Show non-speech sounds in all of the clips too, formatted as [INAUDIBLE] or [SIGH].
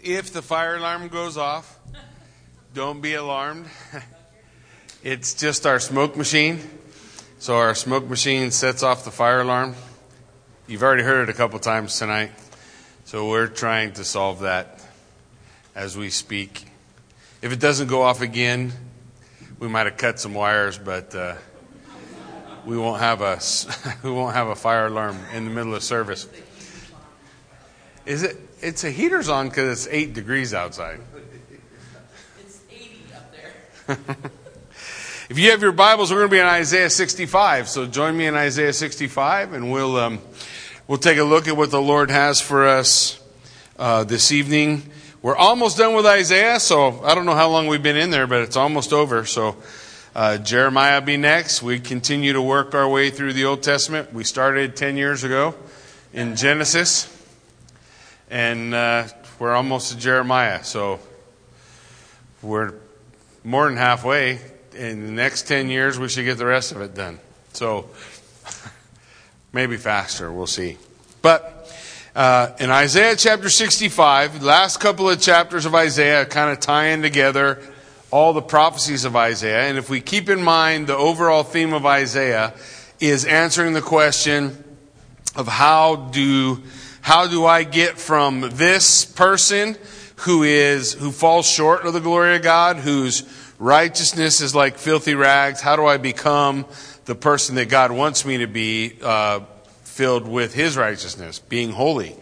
If the fire alarm goes off, don't be alarmed. [LAUGHS] It's just our smoke machine. So our smoke machine sets off the fire alarm. You've already heard it a couple times tonight. So we're trying to solve that as we speak. If it doesn't go off again, we might have cut some wires, but uh, we won't have a [LAUGHS] we won't have a fire alarm in the middle of service. Is it? It's a heater's on because it's eight degrees outside. [LAUGHS] It's 80 up there. [LAUGHS] If you have your Bibles, we're going to be in Isaiah 65. So join me in Isaiah 65, and we'll um, we'll take a look at what the Lord has for us uh, this evening. We're almost done with Isaiah, so I don't know how long we've been in there, but it's almost over. So uh, Jeremiah be next. We continue to work our way through the Old Testament. We started 10 years ago in Genesis, and uh, we're almost to Jeremiah. So we're more than halfway. In the next 10 years, we should get the rest of it done. So [LAUGHS] maybe faster, we'll see. But uh, in Isaiah chapter 65, last couple of chapters of Isaiah kind of tying together all the prophecies of Isaiah. And if we keep in mind the overall theme of Isaiah is answering the question of how do how do I get from this person who is who falls short of the glory of God, whose righteousness is like filthy rags, how do I become the person that God wants me to be, uh, filled with His righteousness, being holy?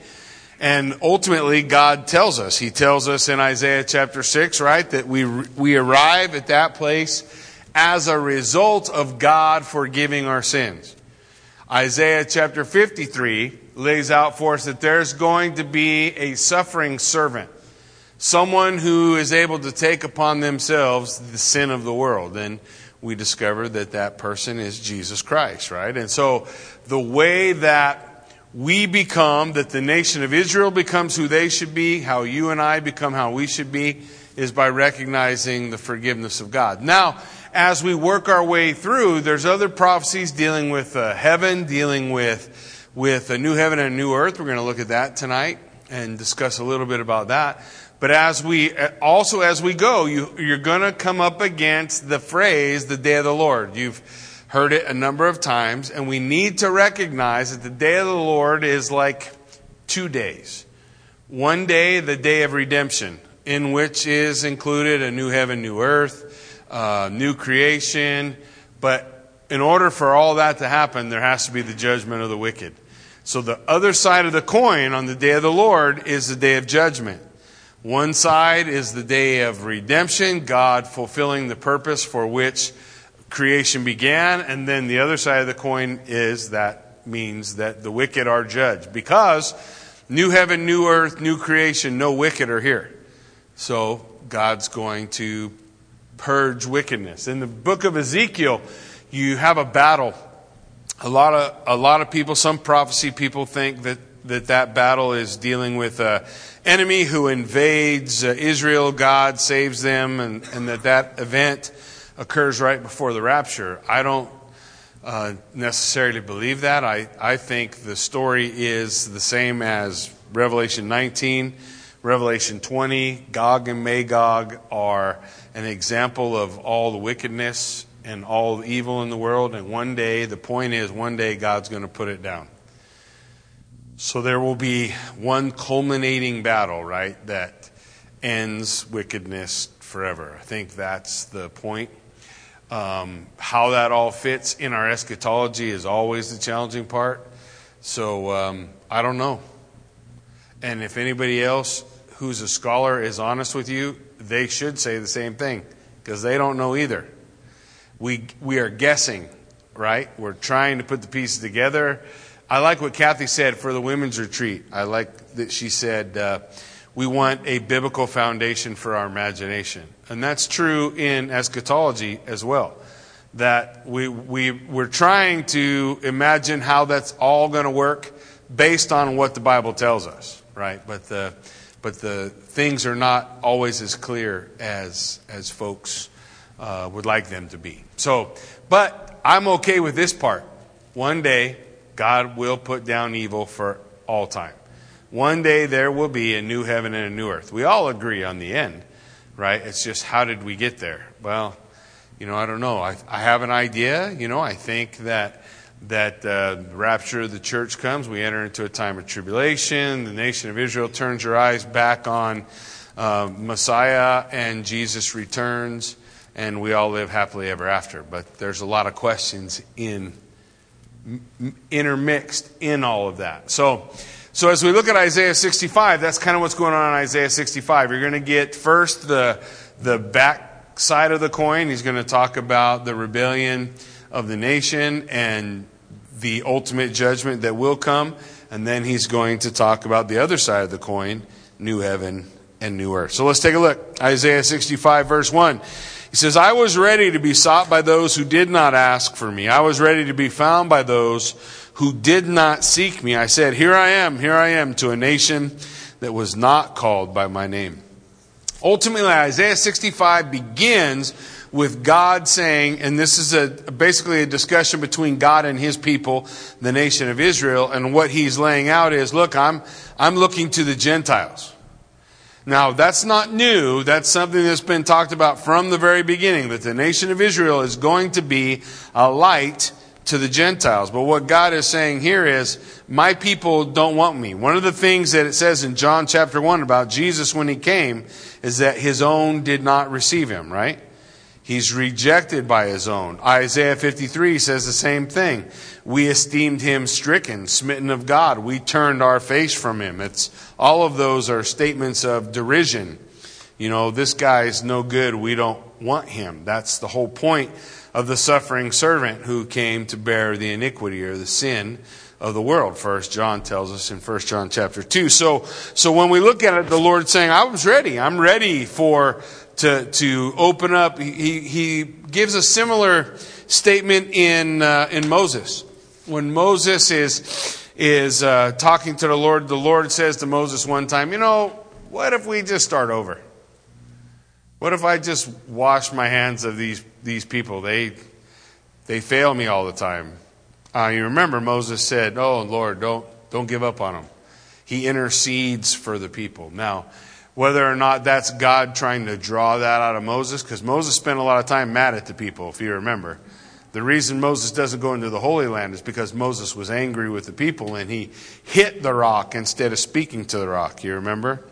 And ultimately, God tells us. He tells us in Isaiah chapter 6, right, that we, we arrive at that place as a result of God forgiving our sins. Isaiah chapter 53 lays out for us that there's going to be a suffering servant, someone who is able to take upon themselves the sin of the world. And we discover that that person is Jesus Christ, right? And so the way that we become, that the nation of Israel becomes who they should be, how you and I become how we should be, is by recognizing the forgiveness of God. Now, as we work our way through, there's other prophecies dealing with uh, heaven, dealing with, with a new heaven and a new earth. We're going to look at that tonight and discuss a little bit about that. But as we, also as we go, you, you're going to come up against the phrase, the day of the Lord. You've heard it a number of times, and we need to recognize that the day of the Lord is like two days. One day, the day of redemption, in which is included a new heaven, new earth, uh, new creation. But in order for all that to happen, there has to be the judgment of the wicked. So the other side of the coin on the day of the Lord is the day of judgment. One side is the day of redemption, God fulfilling the purpose for which creation began, and then the other side of the coin is that means that the wicked are judged because new heaven, new earth, new creation, no wicked are here. So God's going to purge wickedness. In the book of Ezekiel, you have a battle. A lot of a lot of people, some prophecy people think that that, that battle is dealing with an enemy who invades uh, Israel. God saves them, and, and that that event occurs right before the rapture. I don't uh, necessarily believe that. I, I think the story is the same as Revelation 19, Revelation 20. Gog and Magog are an example of all the wickedness and all the evil in the world. And one day, the point is, one day God's going to put it down. So there will be one culminating battle, right, that ends wickedness forever. I think that's the point. Um, how that all fits in our eschatology is always the challenging part. So um, I don't know. And if anybody else who's a scholar is honest with you, they should say the same thing because they don't know either. We, we are guessing, right? We're trying to put the pieces together. I like what Kathy said for the women's retreat. I like that she said, uh, we want a biblical foundation for our imagination. And that's true in eschatology as well. That we, we, we're trying to imagine how that's all going to work based on what the Bible tells us, right? But the, but the things are not always as clear as, as folks uh, would like them to be. So, but I'm okay with this part. One day, God will put down evil for all time. One day there will be a new heaven and a new earth. We all agree on the end, right? It's just how did we get there? Well, you know, I don't know. I, I have an idea. You know, I think that that uh, the rapture of the church comes, we enter into a time of tribulation. The nation of Israel turns your eyes back on uh, Messiah, and Jesus returns, and we all live happily ever after. But there's a lot of questions in intermixed in all of that. So. So as we look at Isaiah 65, that's kind of what's going on in Isaiah 65. You're going to get first the the back side of the coin. He's going to talk about the rebellion of the nation and the ultimate judgment that will come. And then he's going to talk about the other side of the coin, new heaven and new earth. So let's take a look. Isaiah 65 verse 1. He says, I was ready to be sought by those who did not ask for me. I was ready to be found by those who did not seek me. I said, Here I am, here I am, to a nation that was not called by my name. Ultimately, Isaiah 65 begins with God saying, and this is a, basically a discussion between God and his people, the nation of Israel, and what he's laying out is, look, I'm, I'm looking to the Gentiles. Now, that's not new. That's something that's been talked about from the very beginning, that the nation of Israel is going to be a light to the Gentiles. But what God is saying here is, my people don't want me. One of the things that it says in John chapter 1 about Jesus when he came is that his own did not receive him, right? He's rejected by his own. Isaiah 53 says the same thing. We esteemed him stricken, smitten of God. We turned our face from him. It's all of those are statements of derision. You know, this guy's no good. We don't want him. That's the whole point of the suffering servant who came to bear the iniquity or the sin of the world. First John tells us in First John chapter two. So, so when we look at it, the Lord saying, "I was ready. I'm ready for to to open up." He he gives a similar statement in uh, in Moses when Moses is is uh, talking to the Lord. The Lord says to Moses one time, "You know, what if we just start over?" What if I just wash my hands of these, these people? They, they fail me all the time. Uh, you remember Moses said, Oh, Lord, don't, don't give up on them. He intercedes for the people. Now, whether or not that's God trying to draw that out of Moses, because Moses spent a lot of time mad at the people, if you remember. The reason Moses doesn't go into the Holy Land is because Moses was angry with the people and he hit the rock instead of speaking to the rock. You remember?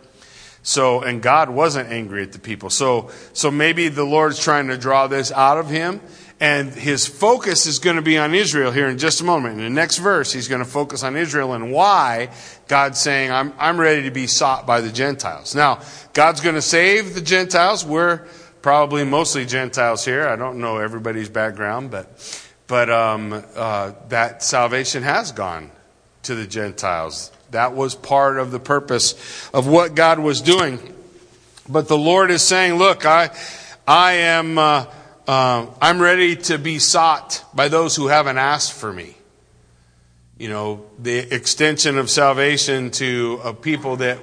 So, and God wasn't angry at the people. So, so maybe the Lord's trying to draw this out of him. And his focus is going to be on Israel here in just a moment. In the next verse, he's going to focus on Israel and why God's saying, I'm, I'm ready to be sought by the Gentiles. Now, God's going to save the Gentiles. We're probably mostly Gentiles here. I don't know everybody's background, but, but um, uh, that salvation has gone to the Gentiles. That was part of the purpose of what God was doing. But the Lord is saying, look, I, I am, uh, uh, I'm ready to be sought by those who haven't asked for me. You know, the extension of salvation to a people that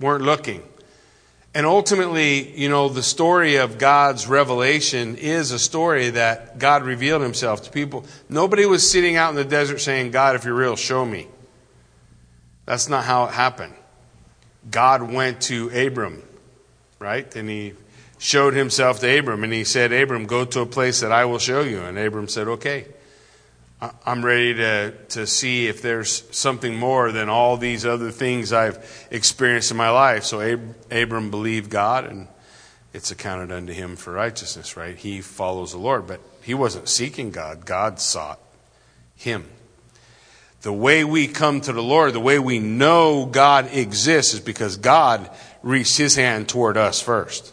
weren't looking. And ultimately, you know, the story of God's revelation is a story that God revealed himself to people. Nobody was sitting out in the desert saying, God, if you're real, show me. That's not how it happened. God went to Abram, right? And he showed himself to Abram and he said, Abram, go to a place that I will show you. And Abram said, okay. I'm ready to, to see if there's something more than all these other things I've experienced in my life. So Ab- Abram believed God and it's accounted unto him for righteousness, right? He follows the Lord, but he wasn't seeking God. God sought him. The way we come to the Lord, the way we know God exists is because God reached his hand toward us first.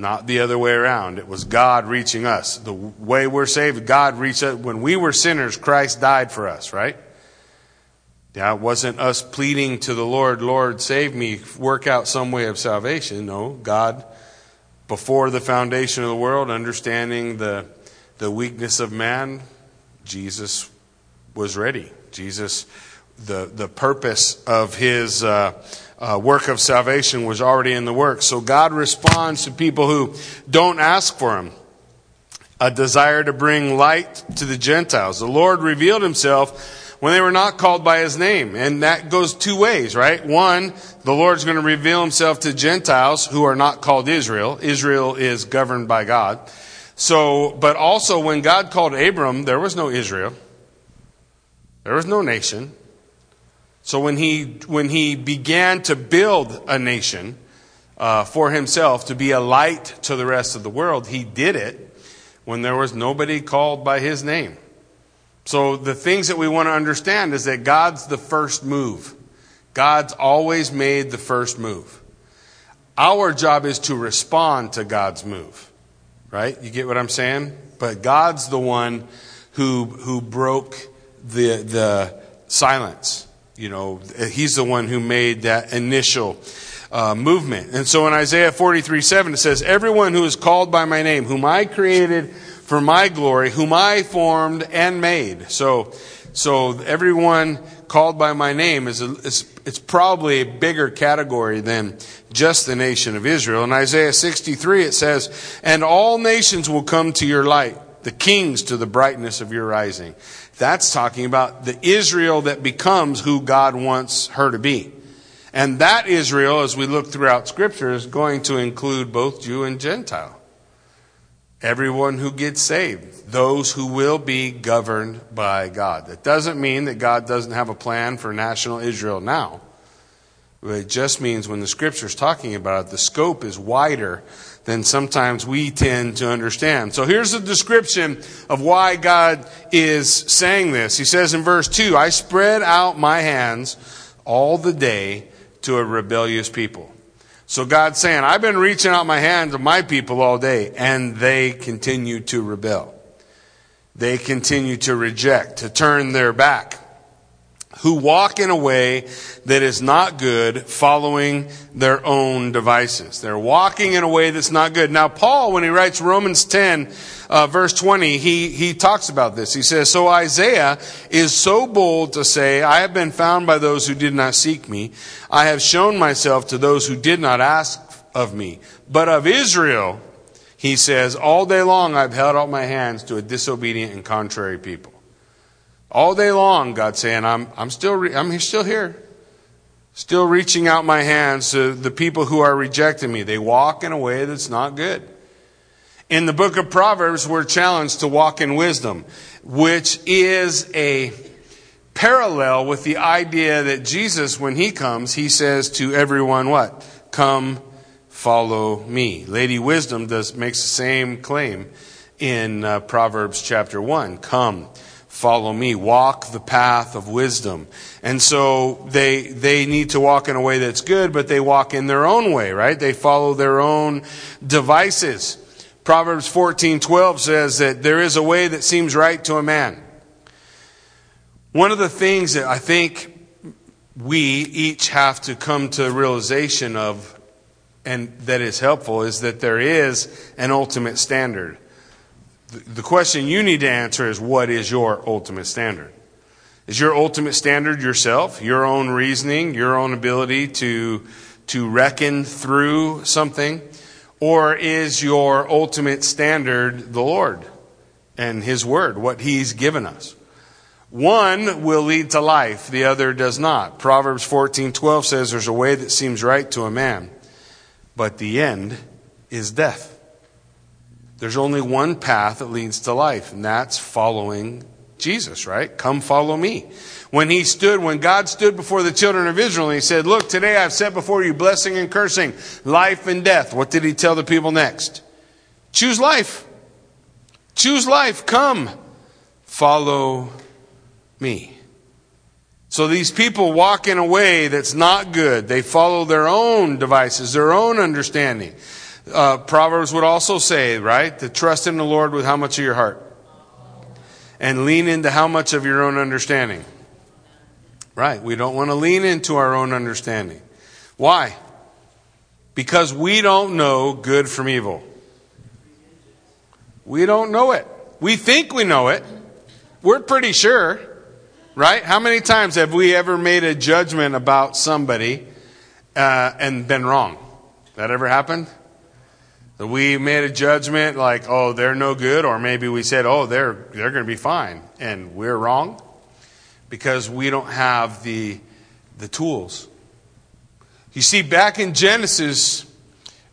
Not the other way around. It was God reaching us. The way we're saved, God reached us. When we were sinners, Christ died for us, right? Yeah, it wasn't us pleading to the Lord, Lord, save me, work out some way of salvation. No, God, before the foundation of the world, understanding the, the weakness of man, Jesus was ready. Jesus, the, the purpose of his uh, uh, work of salvation was already in the work. So God responds to people who don't ask for him. A desire to bring light to the Gentiles. The Lord revealed himself when they were not called by his name. And that goes two ways, right? One, the Lord's going to reveal himself to Gentiles who are not called Israel. Israel is governed by God. So, but also when God called Abram, there was no Israel. There was no nation. So when he, when he began to build a nation uh, for himself to be a light to the rest of the world, he did it when there was nobody called by his name. So the things that we want to understand is that God's the first move. God's always made the first move. Our job is to respond to God's move. Right? You get what I'm saying? But God's the one who who broke the the silence. You know, he's the one who made that initial uh, movement. And so in Isaiah 43 7, it says, Everyone who is called by my name, whom I created for my glory, whom I formed and made. So, so everyone called by my name is, a, is it's probably a bigger category than just the nation of Israel. In Isaiah 63 it says, And all nations will come to your light, the kings to the brightness of your rising. That's talking about the Israel that becomes who God wants her to be. And that Israel, as we look throughout Scripture, is going to include both Jew and Gentile. Everyone who gets saved, those who will be governed by God. That doesn't mean that God doesn't have a plan for national Israel now. It just means when the scripture is talking about it, the scope is wider than sometimes we tend to understand. So here's a description of why God is saying this. He says in verse 2 I spread out my hands all the day to a rebellious people. So God's saying, I've been reaching out my hand to my people all day, and they continue to rebel. They continue to reject, to turn their back, who walk in a way that is not good, following their own devices. They're walking in a way that's not good. Now, Paul, when he writes Romans 10, uh, verse 20, he, he talks about this. He says, So Isaiah is so bold to say, I have been found by those who did not seek me. I have shown myself to those who did not ask of me. But of Israel, he says, All day long I've held out my hands to a disobedient and contrary people. All day long, God's saying, I'm, I'm, still, re- I'm still here. Still reaching out my hands to the people who are rejecting me. They walk in a way that's not good. In the book of Proverbs, we're challenged to walk in wisdom, which is a parallel with the idea that Jesus, when he comes, he says to everyone, what? Come, follow me. Lady Wisdom does, makes the same claim in uh, Proverbs chapter 1. Come, follow me. Walk the path of wisdom. And so they, they need to walk in a way that's good, but they walk in their own way, right? They follow their own devices. Proverbs 14:12 says that there is a way that seems right to a man. One of the things that I think we each have to come to realization of and that is helpful is that there is an ultimate standard. The question you need to answer is what is your ultimate standard? Is your ultimate standard yourself, your own reasoning, your own ability to, to reckon through something? Or is your ultimate standard the Lord and His Word, what He's given us? One will lead to life, the other does not. Proverbs 14:12 says there's a way that seems right to a man, but the end is death. There's only one path that leads to life, and that's following Jesus, right? Come follow me. When he stood, when God stood before the children of Israel and he said, Look, today I've set before you blessing and cursing, life and death. What did he tell the people next? Choose life. Choose life. Come. Follow me. So these people walk in a way that's not good. They follow their own devices, their own understanding. Uh, Proverbs would also say, right, to trust in the Lord with how much of your heart? And lean into how much of your own understanding? Right. We don't want to lean into our own understanding. Why? Because we don't know good from evil. We don't know it. We think we know it. We're pretty sure. Right? How many times have we ever made a judgment about somebody uh, and been wrong? That ever happened? That we made a judgment like, oh, they're no good, or maybe we said, oh, they're, they're going to be fine, and we're wrong. because we don't have the, the tools. You see, back in Genesis,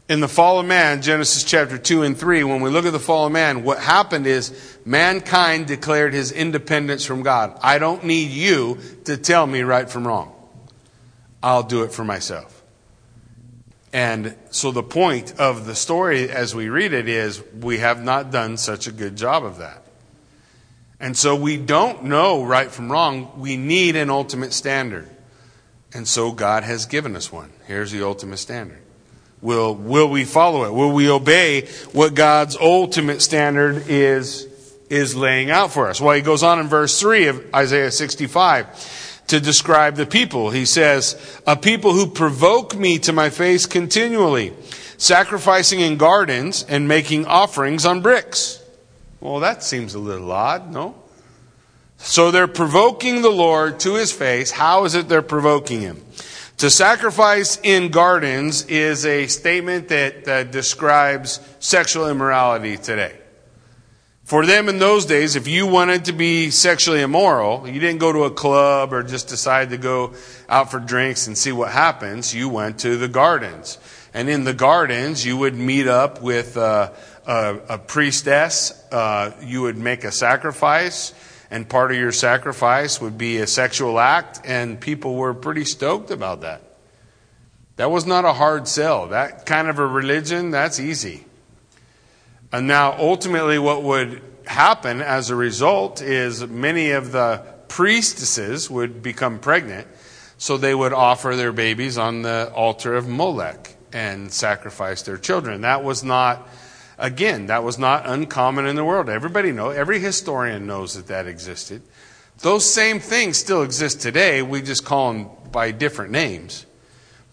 in the fall of man, Genesis chapter 2 and 3, when we look at the fall of man, what happened is mankind declared his independence from God. I don't need you to tell me right from wrong. I'll do it for myself. And so the point of the story as we read it is we have not done such a good job of that. And so we don't know right from wrong. We need an ultimate standard. And so God has given us one. Here's the ultimate standard. Will, will we follow it? Will we obey what God's ultimate standard is, is laying out for us? Well, he goes on in verse 3 of Isaiah 65 to describe the people. He says, A people who provoke me to my face continually, sacrificing in gardens and making offerings on bricks. Well, that seems a little odd, no? So they're provoking the Lord to his face. How is it they're provoking him? To sacrifice in gardens is a statement that uh, describes sexual immorality today. For them in those days, if you wanted to be sexually immoral, you didn't go to a club or just decide to go out for drinks and see what happens. You went to the gardens. And in the gardens, you would meet up with uh, a, a priestess, uh, you would make a sacrifice, and part of your sacrifice would be a sexual act, and people were pretty stoked about that. That was not a hard sell. That kind of a religion, that's easy. And now, ultimately, what would happen as a result is many of the priestesses would become pregnant, so they would offer their babies on the altar of Molech and sacrifice their children. That was not Again, that was not uncommon in the world. Everybody knows, every historian knows that that existed. Those same things still exist today. We just call them by different names.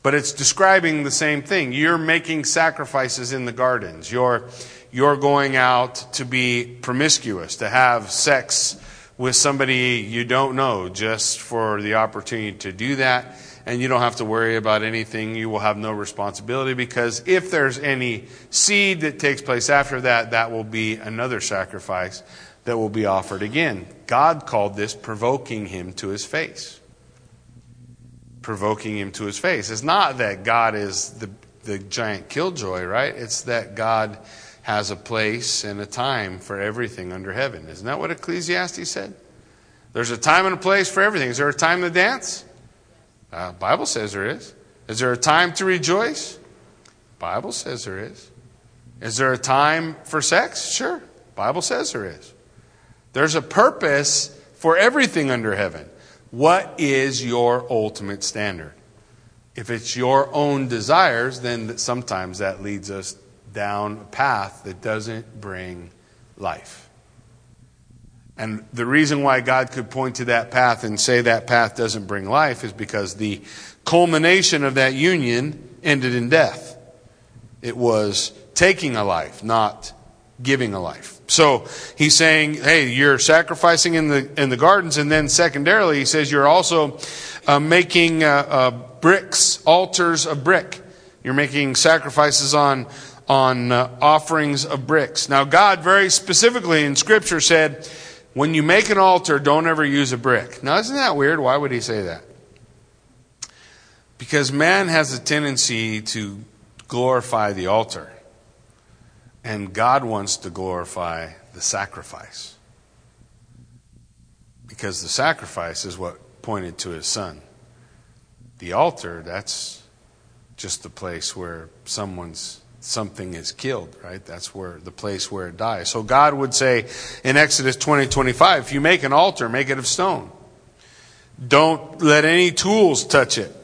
But it's describing the same thing. You're making sacrifices in the gardens. You're, you're going out to be promiscuous, to have sex with somebody you don't know just for the opportunity to do that and you don't have to worry about anything. You will have no responsibility because if there's any seed that takes place after that, that will be another sacrifice that will be offered again. God called this provoking him to his face. Provoking him to his face. It's not that God is the, the giant killjoy, right? It's that God has a place and a time for everything under heaven. Isn't that what Ecclesiastes said? There's a time and a place for everything. Is there a time to dance? Uh, Bible says there is. Is there a time to rejoice? Bible says there is. Is there a time for sex? Sure. Bible says there is. There's a purpose for everything under heaven. What is your ultimate standard? If it's your own desires, then sometimes that leads us down a path that doesn't bring life. And the reason why God could point to that path and say that path doesn't bring life is because the culmination of that union ended in death. It was taking a life, not giving a life. So he's saying, hey, you're sacrificing in the, in the gardens, and then secondarily, he says you're also uh, making uh, uh, bricks, altars of brick. You're making sacrifices on, on uh, offerings of bricks. Now, God very specifically in Scripture said, when you make an altar, don't ever use a brick. Now, isn't that weird? Why would he say that? Because man has a tendency to glorify the altar, and God wants to glorify the sacrifice. Because the sacrifice is what pointed to his son. The altar, that's just the place where someone's something is killed, right? That's where the place where it dies. So God would say in Exodus 20, 25, if you make an altar, make it of stone. Don't let any tools touch it.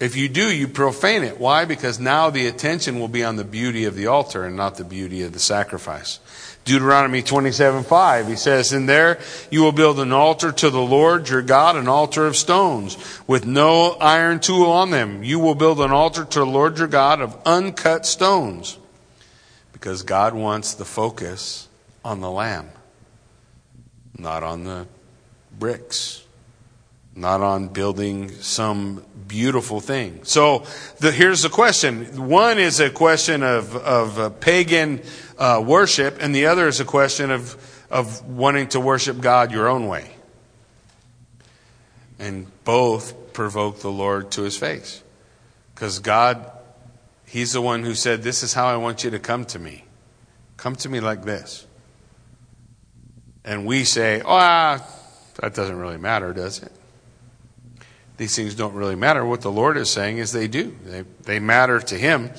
If you do, you profane it. Why? Because now the attention will be on the beauty of the altar and not the beauty of the sacrifice. Deuteronomy 27 5, he says, In there you will build an altar to the Lord your God, an altar of stones, with no iron tool on them. You will build an altar to the Lord your God of uncut stones. Because God wants the focus on the lamb, not on the bricks, not on building some beautiful thing. So the, here's the question. One is a question of, of pagan uh, worship, and the other is a question of, of wanting to worship God your own way. And both provoke the Lord to his face. Because God, He's the one who said, This is how I want you to come to me. Come to me like this. And we say, Oh, ah, that doesn't really matter, does it? These things don't really matter. What the Lord is saying is they do. They, they matter to Him.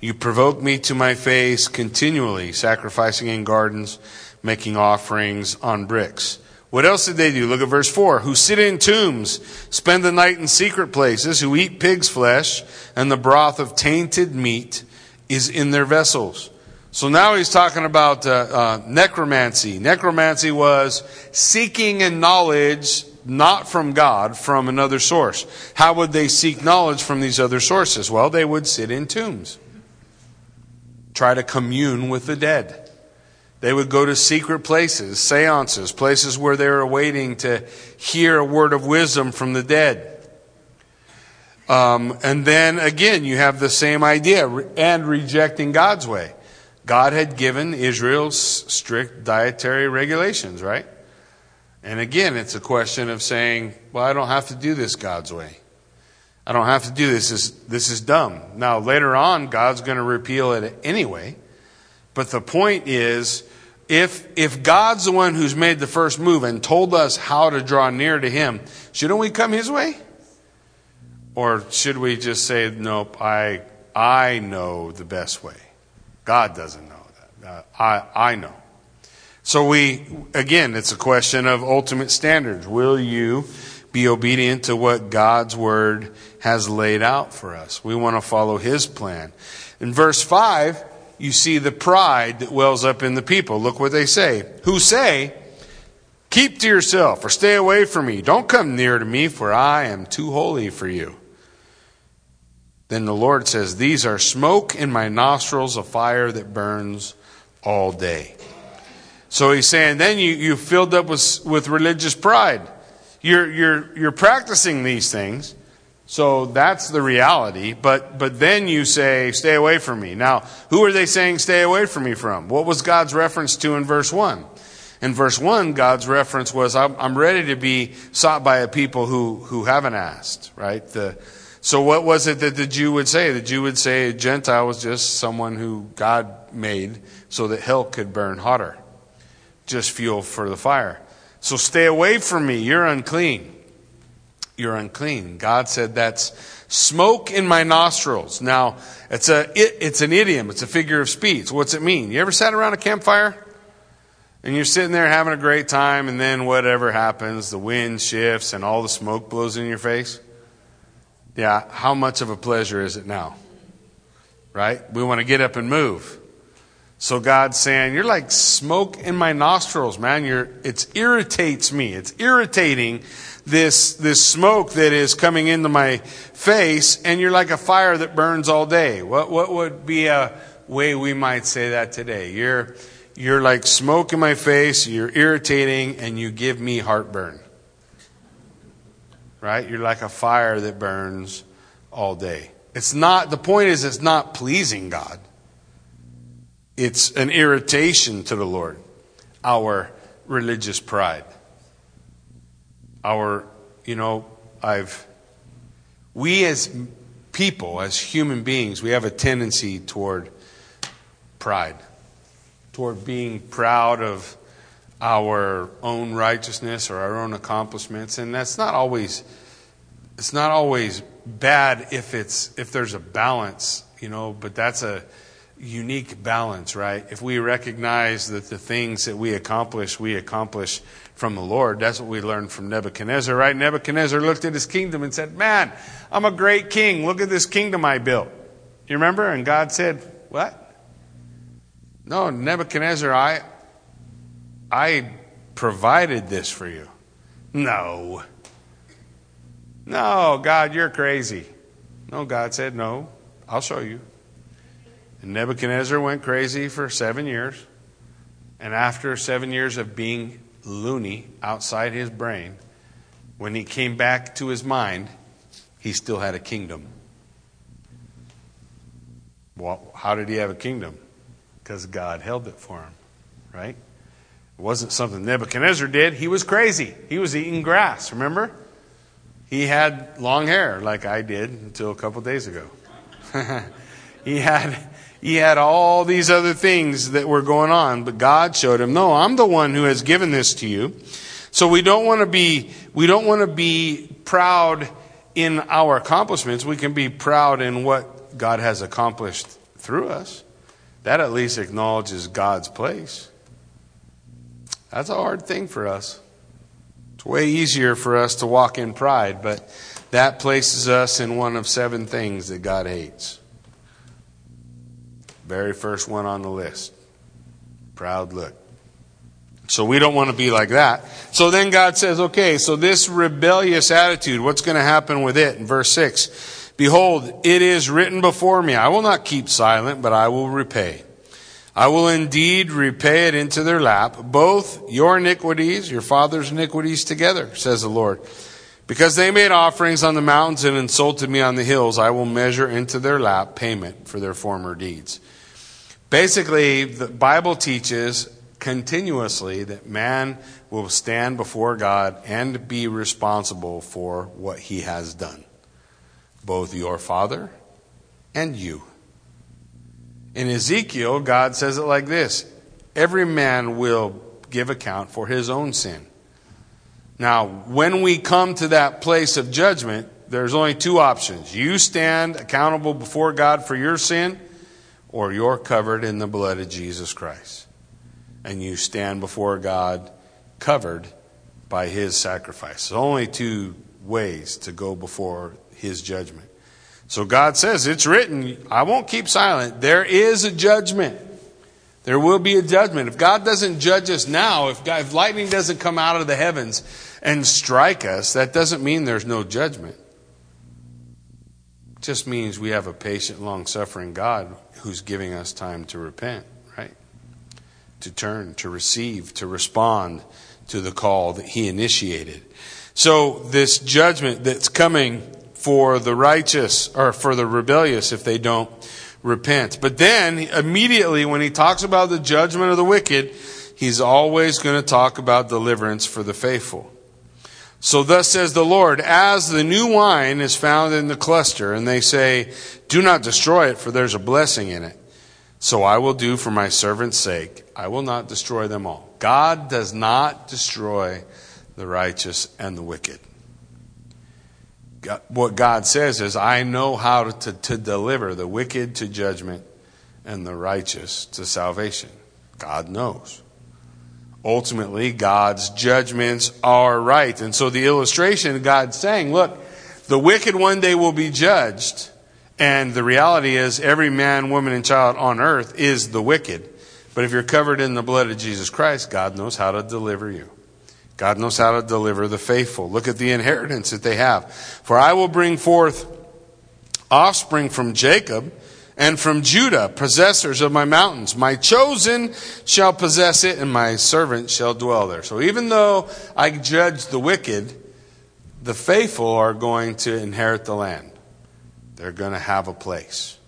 You provoke me to my face continually, sacrificing in gardens, making offerings on bricks. What else did they do? Look at verse 4. Who sit in tombs, spend the night in secret places, who eat pig's flesh, and the broth of tainted meat is in their vessels. So now he's talking about uh, uh, necromancy. Necromancy was seeking in knowledge not from God, from another source. How would they seek knowledge from these other sources? Well, they would sit in tombs, try to commune with the dead. They would go to secret places, seances, places where they were waiting to hear a word of wisdom from the dead. Um, and then again, you have the same idea and rejecting God's way. God had given Israel strict dietary regulations, right? And again, it's a question of saying, well, I don't have to do this God's way. I don't have to do this. This is, this is dumb. Now, later on, God's going to repeal it anyway. But the point is, if, if God's the one who's made the first move and told us how to draw near to Him, shouldn't we come His way? Or should we just say, nope, I, I know the best way? God doesn't know that. Uh, I, I know. So we, again, it's a question of ultimate standards. Will you be obedient to what God's word has laid out for us? We want to follow his plan. In verse 5, you see the pride that wells up in the people. Look what they say. Who say, Keep to yourself or stay away from me. Don't come near to me, for I am too holy for you. Then the Lord says, These are smoke in my nostrils, a fire that burns all day. So he's saying, then you, you filled up with, with religious pride. You're, you're, you're practicing these things. So that's the reality. But, but then you say, stay away from me. Now, who are they saying stay away from me from? What was God's reference to in verse 1? In verse 1, God's reference was, I'm, I'm ready to be sought by a people who, who haven't asked, right? The, so what was it that the Jew would say? The Jew would say a Gentile was just someone who God made so that hell could burn hotter just fuel for the fire. So stay away from me. You're unclean. You're unclean. God said that's smoke in my nostrils. Now, it's a, it, it's an idiom. It's a figure of speech. What's it mean? You ever sat around a campfire? And you're sitting there having a great time, and then whatever happens, the wind shifts and all the smoke blows in your face? Yeah, how much of a pleasure is it now? Right? We want to get up and move. So God's saying, You're like smoke in my nostrils, man. You're, it irritates me. It's irritating this, this smoke that is coming into my face, and you're like a fire that burns all day. What, what would be a way we might say that today? You're, you're like smoke in my face, you're irritating, and you give me heartburn. Right? You're like a fire that burns all day. It's not, the point is, it's not pleasing God it's an irritation to the Lord, our religious pride. Our, you know, I've, we as people, as human beings, we have a tendency toward pride, toward being proud of our own righteousness or our own accomplishments. And that's not always, it's not always bad if it's, if there's a balance, you know, but that's a, unique balance, right? If we recognize that the things that we accomplish, we accomplish from the Lord, that's what we learned from Nebuchadnezzar, right? Nebuchadnezzar looked at his kingdom and said, Man, I'm a great king. Look at this kingdom I built. You remember? And God said, What? No, Nebuchadnezzar, I, I provided this for you. No. No, God, you're crazy. No, God said, No, I'll show you. And Nebuchadnezzar went crazy for seven years. And after seven years of being loony outside his brain, when he came back to his mind, he still had a kingdom. Well, how did he have a kingdom? Because God held it for him, right? It wasn't something Nebuchadnezzar did. He was crazy. He was eating grass, remember? He had long hair, like I did until a couple days ago. [LAUGHS] he had he had all these other things that were going on, but God showed him, "No, I'm the one who has given this to you." So we don't want to be we don't want to be proud in our accomplishments. We can be proud in what God has accomplished through us. That at least acknowledges God's place. That's a hard thing for us. It's way easier for us to walk in pride, but that places us in one of seven things that God hates. Very first one on the list proud look. So we don't want to be like that. So then God says, okay, so this rebellious attitude, what's going to happen with it? In verse 6, Behold, it is written before me, I will not keep silent, but I will repay. I will indeed repay it into their lap, both your iniquities, your father's iniquities together, says the Lord. Because they made offerings on the mountains and insulted me on the hills, I will measure into their lap payment for their former deeds. Basically, the Bible teaches continuously that man will stand before God and be responsible for what he has done. Both your father and you. In Ezekiel, God says it like this Every man will give account for his own sin. Now, when we come to that place of judgment, there's only two options. You stand accountable before God for your sin, or you're covered in the blood of Jesus Christ and you stand before God covered by his sacrifice. There's only two ways to go before his judgment. So God says, It's written, I won't keep silent. There is a judgment. There will be a judgment. If God doesn't judge us now, if, God, if lightning doesn't come out of the heavens and strike us, that doesn't mean there's no judgment. Just means we have a patient, long suffering God who's giving us time to repent right? to turn, to receive, to respond to the call that he initiated. So, this judgment that's coming for the righteous or for the rebellious if they don't repent. But then, immediately, when he talks about the judgment of the wicked, he's always going to talk about deliverance for the faithful. So thus says the Lord, as the new wine is found in the cluster, and they say, do not destroy it, for there's a blessing in it. So I will do for my servant's sake. I will not destroy them all. God does not destroy the righteous and the wicked. What God says is, I know how to, to deliver the wicked to judgment and the righteous to salvation. God knows. Ultimately, God's judgments are right. And so the illustration, God's saying, look, the wicked one day will be judged and the reality is, every man, woman, and child on earth is the wicked. But if you're covered in the blood of Jesus Christ, God knows how to deliver you. God knows how to deliver the faithful. Look at the inheritance that they have. For I will bring forth offspring from Jacob and from Judah, possessors of my mountains. My chosen shall possess it, and my servant shall dwell there. So even though I judge the wicked, the faithful are going to inherit the land. They're going to have a place.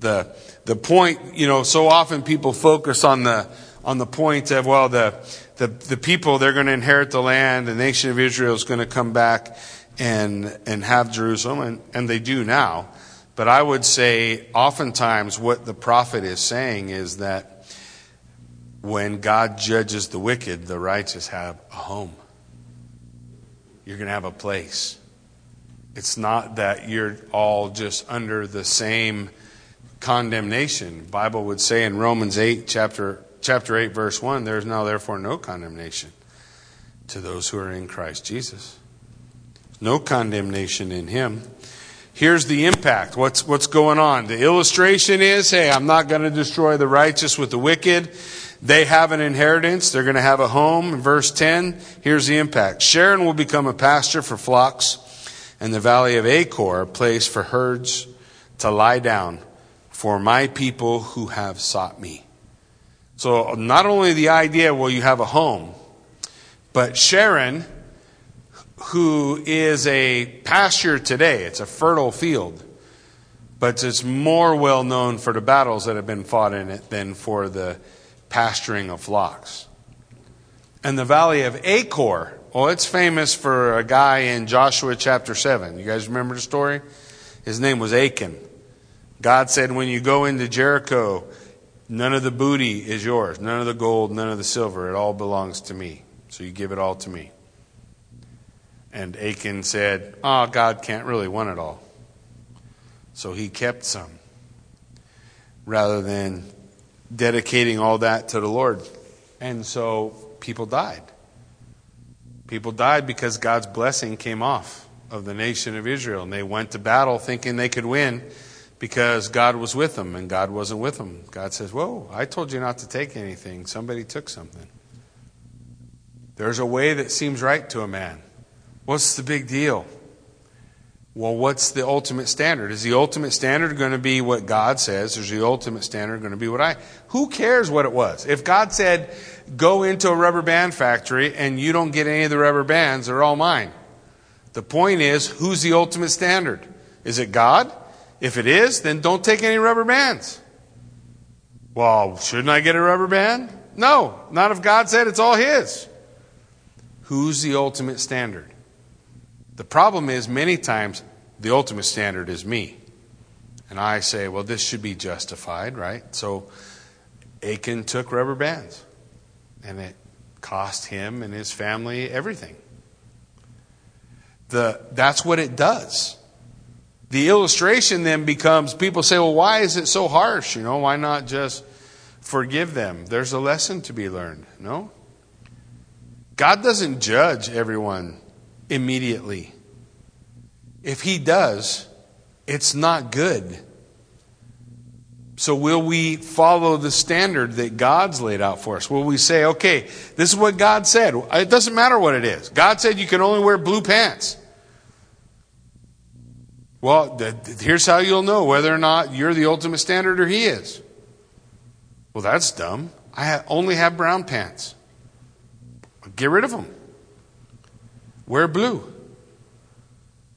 The, the point, you know, so often people focus on the, on the point of, well, the, the, the people, they're going to inherit the land, the nation of Israel is going to come back and, and have Jerusalem, and, and they do now. But I would say, oftentimes, what the prophet is saying is that when God judges the wicked, the righteous have a home. You're going to have a place. It's not that you're all just under the same condemnation. The Bible would say in Romans 8 chapter chapter 8 verse 1 there is now therefore no condemnation to those who are in Christ Jesus. No condemnation in him. Here's the impact. What's what's going on? The illustration is, hey, I'm not going to destroy the righteous with the wicked. They have an inheritance. They're going to have a home. In verse 10, here's the impact. Sharon will become a pasture for flocks and the valley of Achor, a place for herds to lie down for my people who have sought me. So, not only the idea, well, you have a home, but Sharon, who is a pasture today, it's a fertile field, but it's more well known for the battles that have been fought in it than for the pasturing of flocks. And the valley of Achor, well, it's famous for a guy in Joshua chapter 7. You guys remember the story? His name was Achan. God said, when you go into Jericho, none of the booty is yours, none of the gold, none of the silver. It all belongs to me. So you give it all to me. And Achan said, Oh, God can't really want it all. So he kept some rather than dedicating all that to the Lord. And so people died. People died because God's blessing came off of the nation of Israel. And they went to battle thinking they could win because God was with them, and God wasn't with them. God says, Whoa, I told you not to take anything. Somebody took something. There's a way that seems right to a man. What's the big deal? Well, what's the ultimate standard? Is the ultimate standard going to be what God says? Or is the ultimate standard going to be what I? Who cares what it was? If God said, go into a rubber band factory and you don't get any of the rubber bands, they're all mine. The point is, who's the ultimate standard? Is it God? If it is, then don't take any rubber bands. Well, shouldn't I get a rubber band? No, not if God said it's all His. Who's the ultimate standard? The problem is, many times, the ultimate standard is me. And I say, well, this should be justified, right? So Achan took rubber bands, and it cost him and his family everything. The, that's what it does. The illustration then becomes people say, well, why is it so harsh? You know, why not just forgive them? There's a lesson to be learned, no? God doesn't judge everyone immediately. If He does, it's not good. So, will we follow the standard that God's laid out for us? Will we say, okay, this is what God said? It doesn't matter what it is. God said you can only wear blue pants. Well, here's how you'll know whether or not you're the ultimate standard or He is. Well, that's dumb. I only have brown pants. Get rid of them. Wear blue.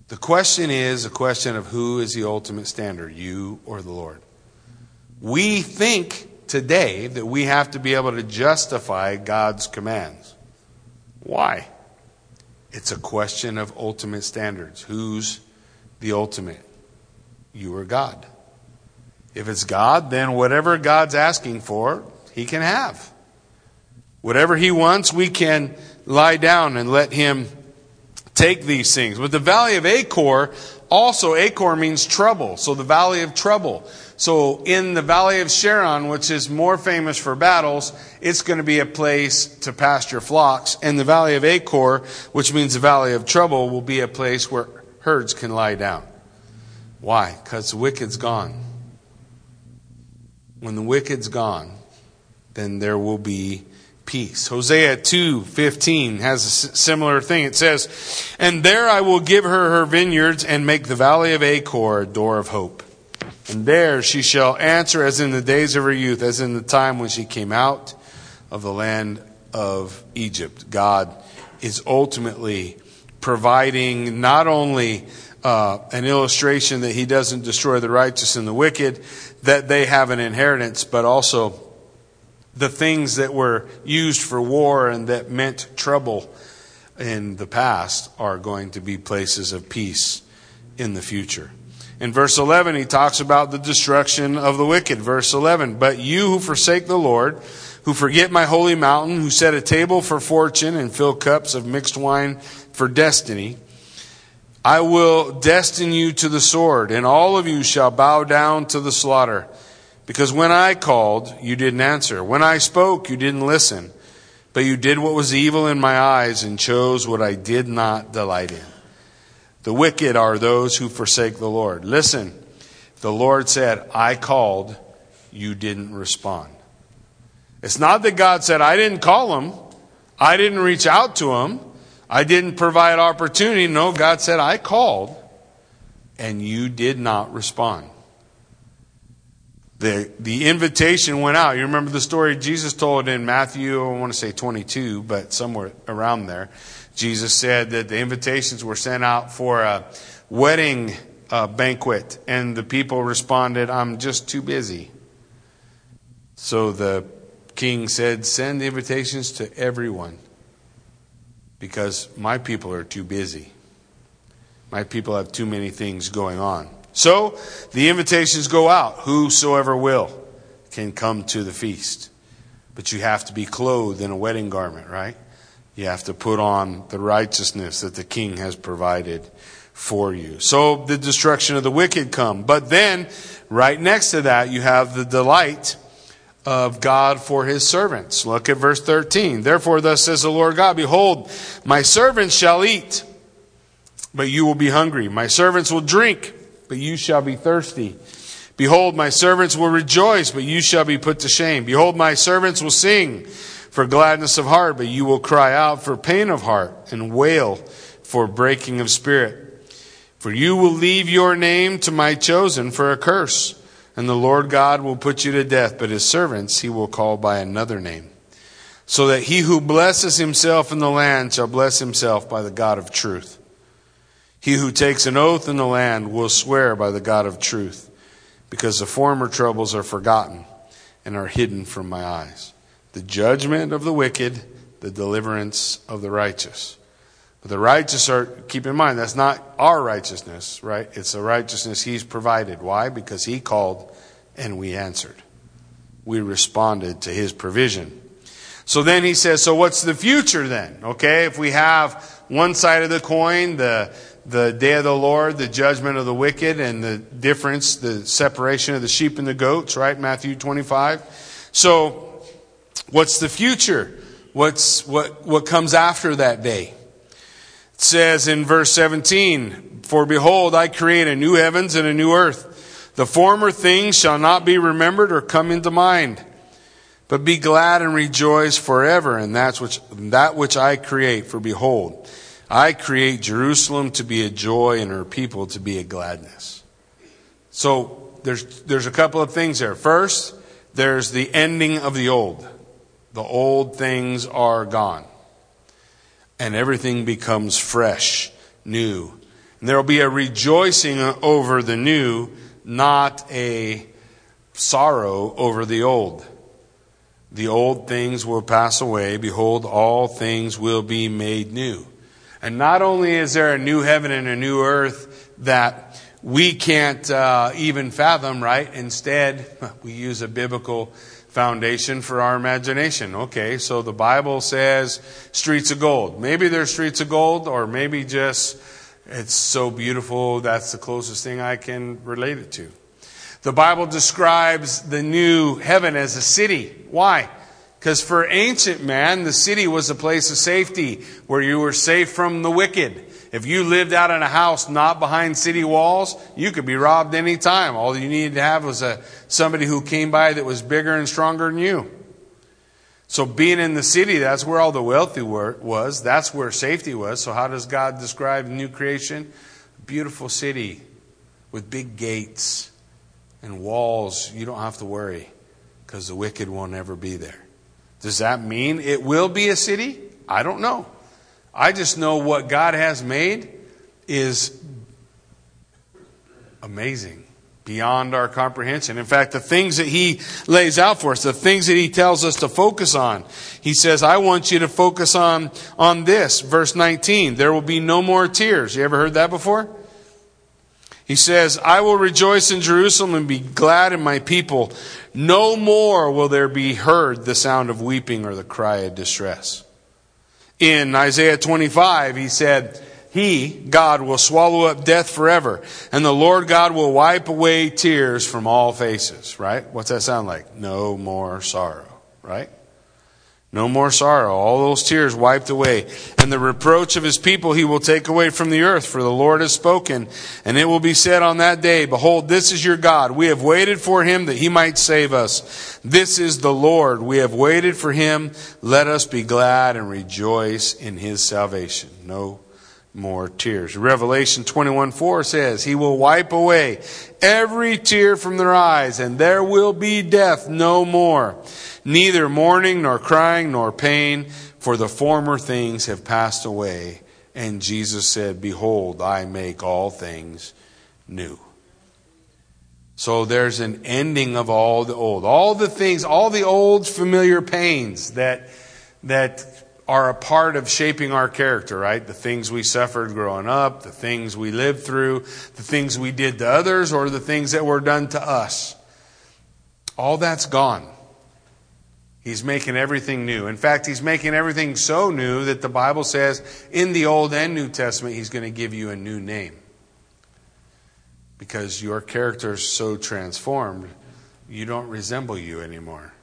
The question is a question of who is the ultimate standard, you or the Lord. We think today that we have to be able to justify God's commands. Why? It's a question of ultimate standards. Who's the ultimate? You or God. If it's God, then whatever God's asking for, He can have. Whatever He wants, we can lie down and let Him take these things. But the valley of Achor, also Achor means trouble. So the valley of trouble. So in the valley of Sharon, which is more famous for battles, it's going to be a place to pasture flocks. And the valley of Achor, which means the valley of trouble, will be a place where herds can lie down. Why? Because the wicked's gone. When the wicked's gone, then there will be peace. Hosea 2:15 has a similar thing. It says, "And there I will give her her vineyards and make the valley of Achor a door of hope. And there she shall answer as in the days of her youth, as in the time when she came out of the land of Egypt." God is ultimately providing not only uh, an illustration that he doesn't destroy the righteous and the wicked, that they have an inheritance, but also the things that were used for war and that meant trouble in the past are going to be places of peace in the future. In verse 11, he talks about the destruction of the wicked. Verse 11, but you who forsake the Lord, who forget my holy mountain, who set a table for fortune and fill cups of mixed wine for destiny, I will destine you to the sword, and all of you shall bow down to the slaughter. Because when I called, you didn't answer. When I spoke, you didn't listen. But you did what was evil in my eyes and chose what I did not delight in. The wicked are those who forsake the Lord. Listen, the Lord said, I called, you didn't respond. It's not that God said, I didn't call him, I didn't reach out to him, I didn't provide opportunity. No, God said, I called, and you did not respond the, the invitation went out. You remember the story Jesus told in Matthew, I want to say 22, but somewhere around there. Jesus said that the invitations were sent out for a wedding uh, banquet, and the people responded, I'm just too busy. So the king said, Send the invitations to everyone. because my people are too busy. My people have too many things going on. So the invitations go out. Whosoever will can come to the feast. But you have to be clothed in a wedding garment, right? You have to put on the righteousness that the king has provided for you. So the destruction of the wicked come. But then, right next to that, you have the delight of God for his servants. Look at verse 13. Therefore, thus says the Lord God, Behold, my servants shall eat, but you will be hungry. My servants will drink, but you shall be thirsty. Behold, my servants will rejoice, but you shall be put to shame. Behold, my servants will sing for gladness of heart, but you will cry out for pain of heart and wail for breaking of spirit. For you will leave your name to my chosen for a curse, and the Lord God will put you to death, but his servants he will call by another name. So that he who blesses himself in the land shall bless himself by the God of truth. He who takes an oath in the land will swear by the God of truth, because the former troubles are forgotten and are hidden from my eyes the judgment of the wicked, the deliverance of the righteous. But the righteous are, keep in mind, that's not our righteousness, right? It's the righteousness He's provided. Why? Because He called and we answered. We responded to His provision. So then He says, so what's the future then? Okay, if we have one side of the coin, the, the day of the Lord, the judgment of the wicked, and the difference, the separation of the sheep and the goats, right? Matthew 25. So, What's the future? What's, what, what comes after that day? It says in verse 17, For behold, I create a new heavens and a new earth. The former things shall not be remembered or come into mind. But be glad and rejoice forever in that which, that which I create. For behold, I create Jerusalem to be a joy and her people to be a gladness. So there's, there's a couple of things there. First, there's the ending of the old. The old things are gone. And everything becomes fresh, new. And there will be a rejoicing over the new, not a sorrow over the old. The old things will pass away. Behold, all things will be made new. And not only is there a new heaven and a new earth that we can't uh, even fathom, right? Instead, [LAUGHS] we use a biblical foundation for our imagination. Okay, so the Bible says streets of gold. Maybe they're streets of gold, or maybe just it's so beautiful that's the closest thing I can relate it to. The Bible describes the new heaven as a city. Why? Because for ancient man, the city was a place of safety where you were safe from the wicked. If you lived out in a house not behind city walls, you could be robbed any time. All you needed to have was a, somebody who came by that was bigger and stronger than you. So being in the city, that's where all the wealthy were, was. That's where safety was. So how does God describe the new creation? Beautiful city with big gates and walls. You don't have to worry because the wicked won't ever be there. Does that mean it will be a city? I don't know. I just know what God has made is amazing, beyond our comprehension. In fact, the things that He lays out for us, the things that He tells us to focus on, He says, I want you to focus on, on this. Verse 19, there will be no more tears. You ever heard that before? He says, I will rejoice in Jerusalem and be glad in my people. No more will there be heard the sound of weeping or the cry of distress. In Isaiah 25, he said, He, God, will swallow up death forever, and the Lord God will wipe away tears from all faces. Right? What's that sound like? No more sorrow. Right? No more sorrow. All those tears wiped away. And the reproach of his people he will take away from the earth, for the Lord has spoken. And it will be said on that day, Behold, this is your God. We have waited for him that he might save us. This is the Lord. We have waited for him. Let us be glad and rejoice in his salvation. No more tears. Revelation 21 4 says, He will wipe away every tear from their eyes, and there will be death no more neither mourning nor crying nor pain, for the former things have passed away. And Jesus said, Behold, I make all things new. So there's an ending of all the old. All the things, all the old familiar pains that, that are a part of shaping our character, right? The things we suffered growing up, the things we lived through, the things we did to others, or the things that were done to us. All that's gone. He's making everything new. In fact, He's making everything so new that the Bible says in the Old and New Testament, He's going to give you a new name. Because your character is so transformed, you don't resemble you anymore.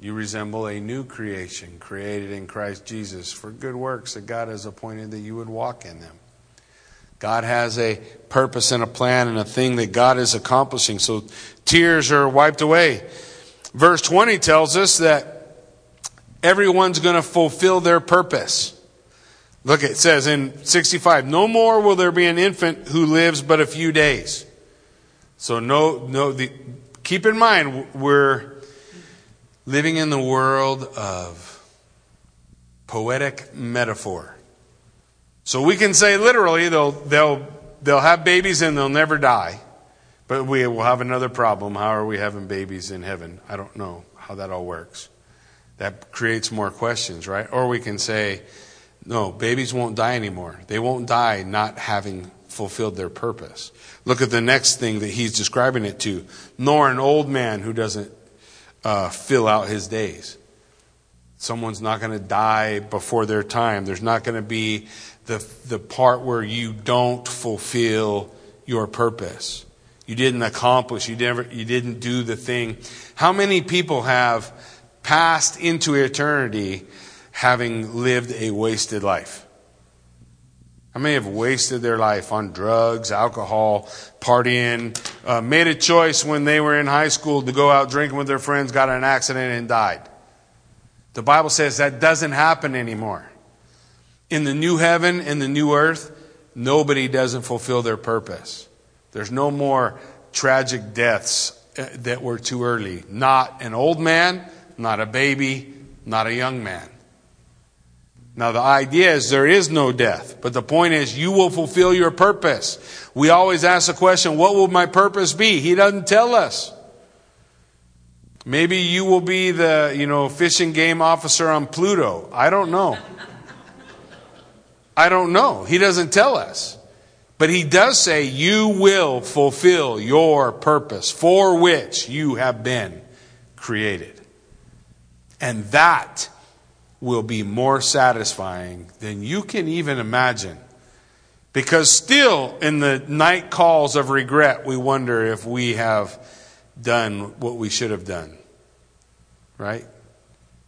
You resemble a new creation created in Christ Jesus for good works that God has appointed that you would walk in them. God has a purpose and a plan and a thing that God is accomplishing. So tears are wiped away. Verse 20 tells us that everyone's going to fulfill their purpose. Look, it says in 65, no more will there be an infant who lives but a few days. So no, no, the, keep in mind, we're living in the world of poetic metaphor. So we can say literally they'll, they'll, they'll have babies and they'll never die. But we will have another problem. How are we having babies in heaven? I don't know how that all works. That creates more questions, right? Or we can say, no, babies won't die anymore. They won't die not having fulfilled their purpose. Look at the next thing that he's describing it to. Nor an old man who doesn't uh, fill out his days. Someone's not going to die before their time. There's not going to be the, the part where you don't fulfill your purpose. You didn't accomplish, you, never, you didn't do the thing. How many people have passed into eternity having lived a wasted life? How many have wasted their life on drugs, alcohol, partying, uh, made a choice when they were in high school to go out drinking with their friends, got in an accident, and died? The Bible says that doesn't happen anymore. In the new heaven and the new earth, nobody doesn't fulfill their purpose. There's no more tragic deaths uh, that were too early. Not an old man, not a baby, not a young man. Now, the idea is there is no death, but the point is you will fulfill your purpose. We always ask the question, what will my purpose be? He doesn't tell us. Maybe you will be the, you know, fishing game officer on Pluto. I don't know. I don't know. He doesn't tell us. But he does say you will fulfill your purpose for which you have been created. And that will be more satisfying than you can even imagine. Because still, in the night calls of regret, we wonder if we have done what we should have done. Right?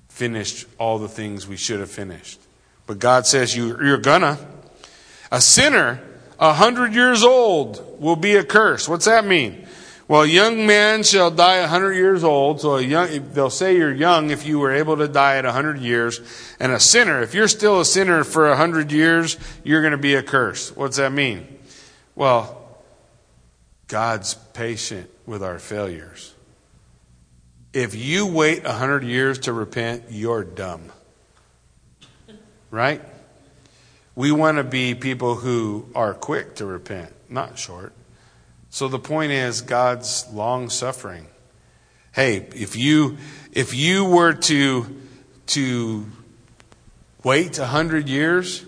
Finished all the things we should have finished. But God says you, you're gonna. A sinner, a hundred years old, will be accursed. What's that mean? Well, a young man shall die a hundred years old. So young, they'll say you're young if you were able to die at a hundred years. And a sinner, if you're still a sinner for a hundred years, you're going to be a accursed. What's that mean? Well, God's patient with our failures. If you wait a hundred years to repent, you're dumb. Right? We want to be people who are quick to repent, not short. So the point is God's long suffering. Hey, if you if you were to to wait a hundred years,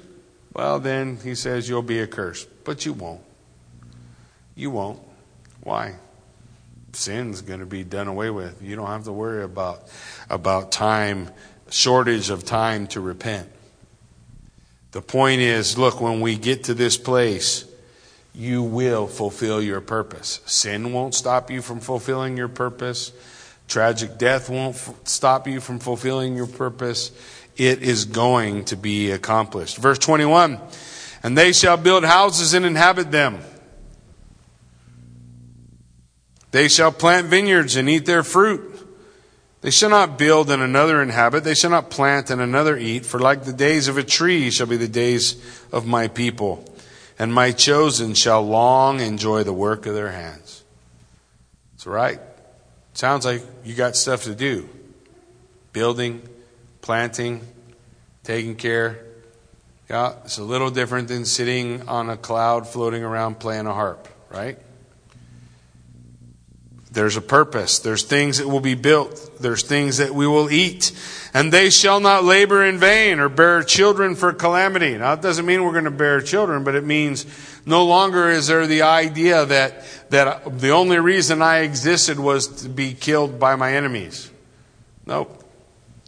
well then he says you'll be accursed. But you won't. You won't. Why? Sin's going to be done away with. You don't have to worry about about time shortage of time to repent. The point is, look, when we get to this place, you will fulfill your purpose. Sin won't stop you from fulfilling your purpose. Tragic death won't f- stop you from fulfilling your purpose. It is going to be accomplished. Verse 21 And they shall build houses and inhabit them. They shall plant vineyards and eat their fruit. They shall not build and another inhabit. They shall not plant and another eat. For like the days of a tree shall be the days of my people and my chosen shall long enjoy the work of their hands. That's right. Sounds like you got stuff to do building, planting, taking care. Yeah, it's a little different than sitting on a cloud floating around playing a harp, right? There's a purpose. There's things that will be built. There's things that we will eat. And they shall not labor in vain or bear children for calamity. Now, it doesn't mean we're going to bear children, but it means no longer is there the idea that, that the only reason I existed was to be killed by my enemies. Nope.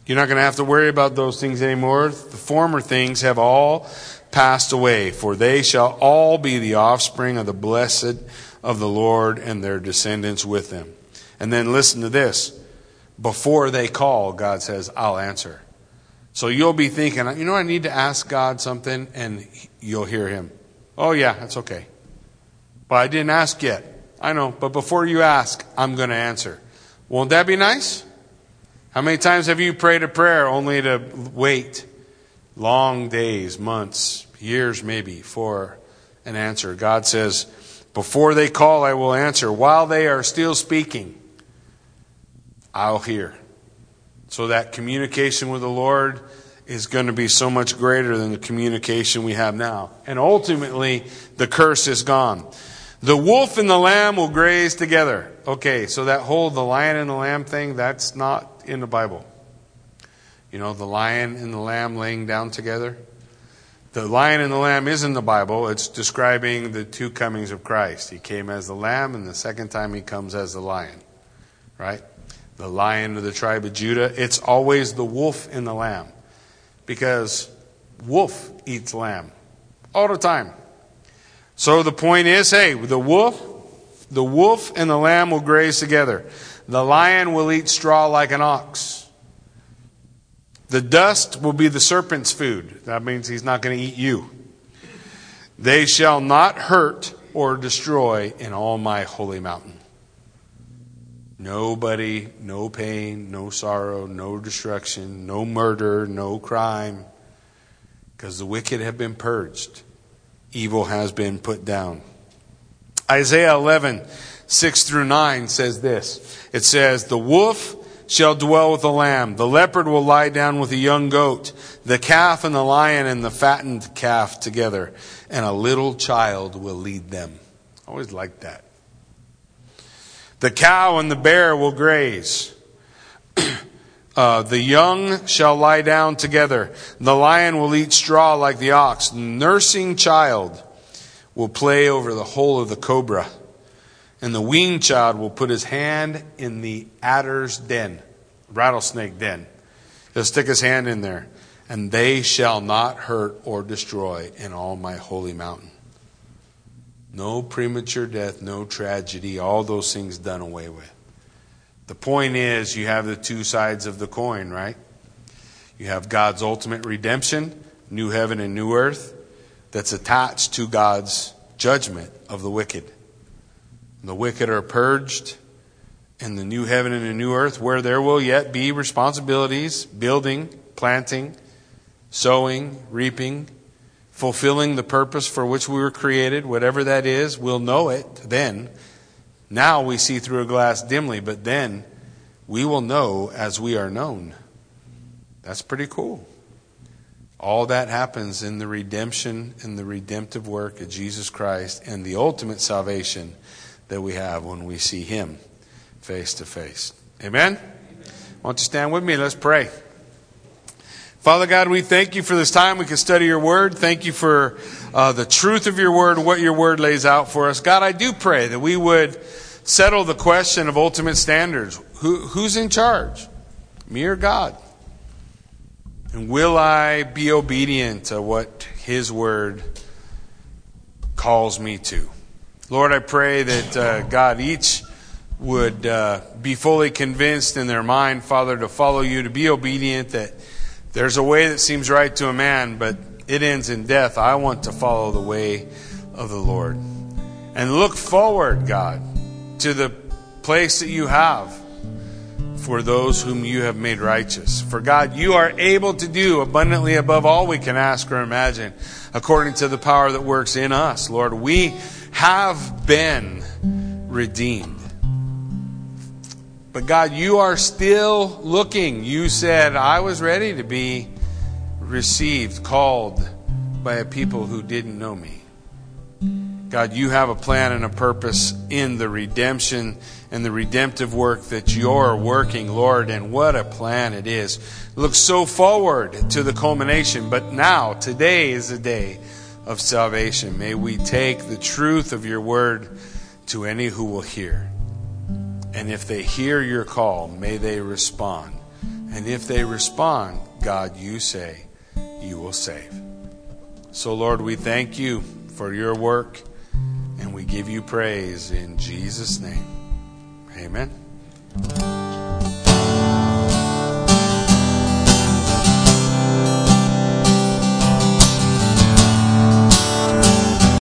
You're not going to have to worry about those things anymore. The former things have all passed away, for they shall all be the offspring of the blessed of the Lord and their descendants with them. And then listen to this. Before they call, God says, I'll answer. So you'll be thinking, you know, I need to ask God something, and you'll hear Him. Oh, yeah, that's okay. But I didn't ask yet. I know, but before you ask, I'm going to answer. Won't that be nice? How many times have you prayed a prayer only to wait long days, months, years maybe for an answer? God says, before they call, I will answer. While they are still speaking, I'll hear. So that communication with the Lord is going to be so much greater than the communication we have now. And ultimately, the curse is gone. The wolf and the lamb will graze together. Okay, so that whole the lion and the lamb thing, that's not in the Bible. You know, the lion and the lamb laying down together. The lion and the lamb is in the Bible. It's describing the two comings of Christ. He came as the lamb, and the second time he comes as the lion. Right? The lion of the tribe of Judah. It's always the wolf and the lamb. Because wolf eats lamb all the time. So the point is, hey, the wolf, the wolf and the lamb will graze together. The lion will eat straw like an ox. The dust will be the serpent's food. That means he's not going to eat you. They shall not hurt or destroy in all my holy mountain. Nobody, no pain, no sorrow, no destruction, no murder, no crime, because the wicked have been purged. Evil has been put down. Isaiah 11, 6 through 9 says this. It says, The wolf shall dwell with the lamb. The leopard will lie down with the young goat. The calf and the lion and the fattened calf together. And a little child will lead them. I always like that. The cow and the bear will graze. [CLEARS THROAT] uh, the young shall lie down together. The lion will eat straw like the ox. The nursing child will play over the hole of the cobra and the weaned child will put his hand in the adder's den, rattlesnake den. He'll stick his hand in there, and they shall not hurt or destroy in all my holy mountain. No premature death, no tragedy, all those things done away with. The point is, you have the two sides of the coin, right? You have God's ultimate redemption, new heaven and new earth, that's attached to God's judgment of the wicked. The wicked are purged in the new heaven and the new earth, where there will yet be responsibilities building, planting, sowing, reaping, fulfilling the purpose for which we were created, whatever that is, we'll know it then. Now we see through a glass dimly, but then we will know as we are known. That's pretty cool. All that happens in the redemption and the redemptive work of Jesus Christ and the ultimate salvation that we have when we see Him face to face. Amen? Don't you stand with me? Let's pray. Father God, we thank you for this time we can study your word. Thank you for uh, the truth of your word and what your word lays out for us. God, I do pray that we would settle the question of ultimate standards. Who, who's in charge? Me or God? And will I be obedient to what his word calls me to? Lord, I pray that uh, God each would uh, be fully convinced in their mind, Father, to follow you, to be obedient, that there's a way that seems right to a man, but it ends in death. I want to follow the way of the Lord. And look forward, God, to the place that you have for those whom you have made righteous. For God, you are able to do abundantly above all we can ask or imagine, according to the power that works in us. Lord, we have been redeemed. But God, you are still looking. You said, I was ready to be received, called by a people who didn't know me. God, you have a plan and a purpose in the redemption and the redemptive work that you're working, Lord, and what a plan it is. Look so forward to the culmination, but now, today is the day of salvation. May we take the truth of your word to any who will hear. And if they hear your call, may they respond. And if they respond, God, you say, you will save. So, Lord, we thank you for your work and we give you praise in Jesus' name. Amen.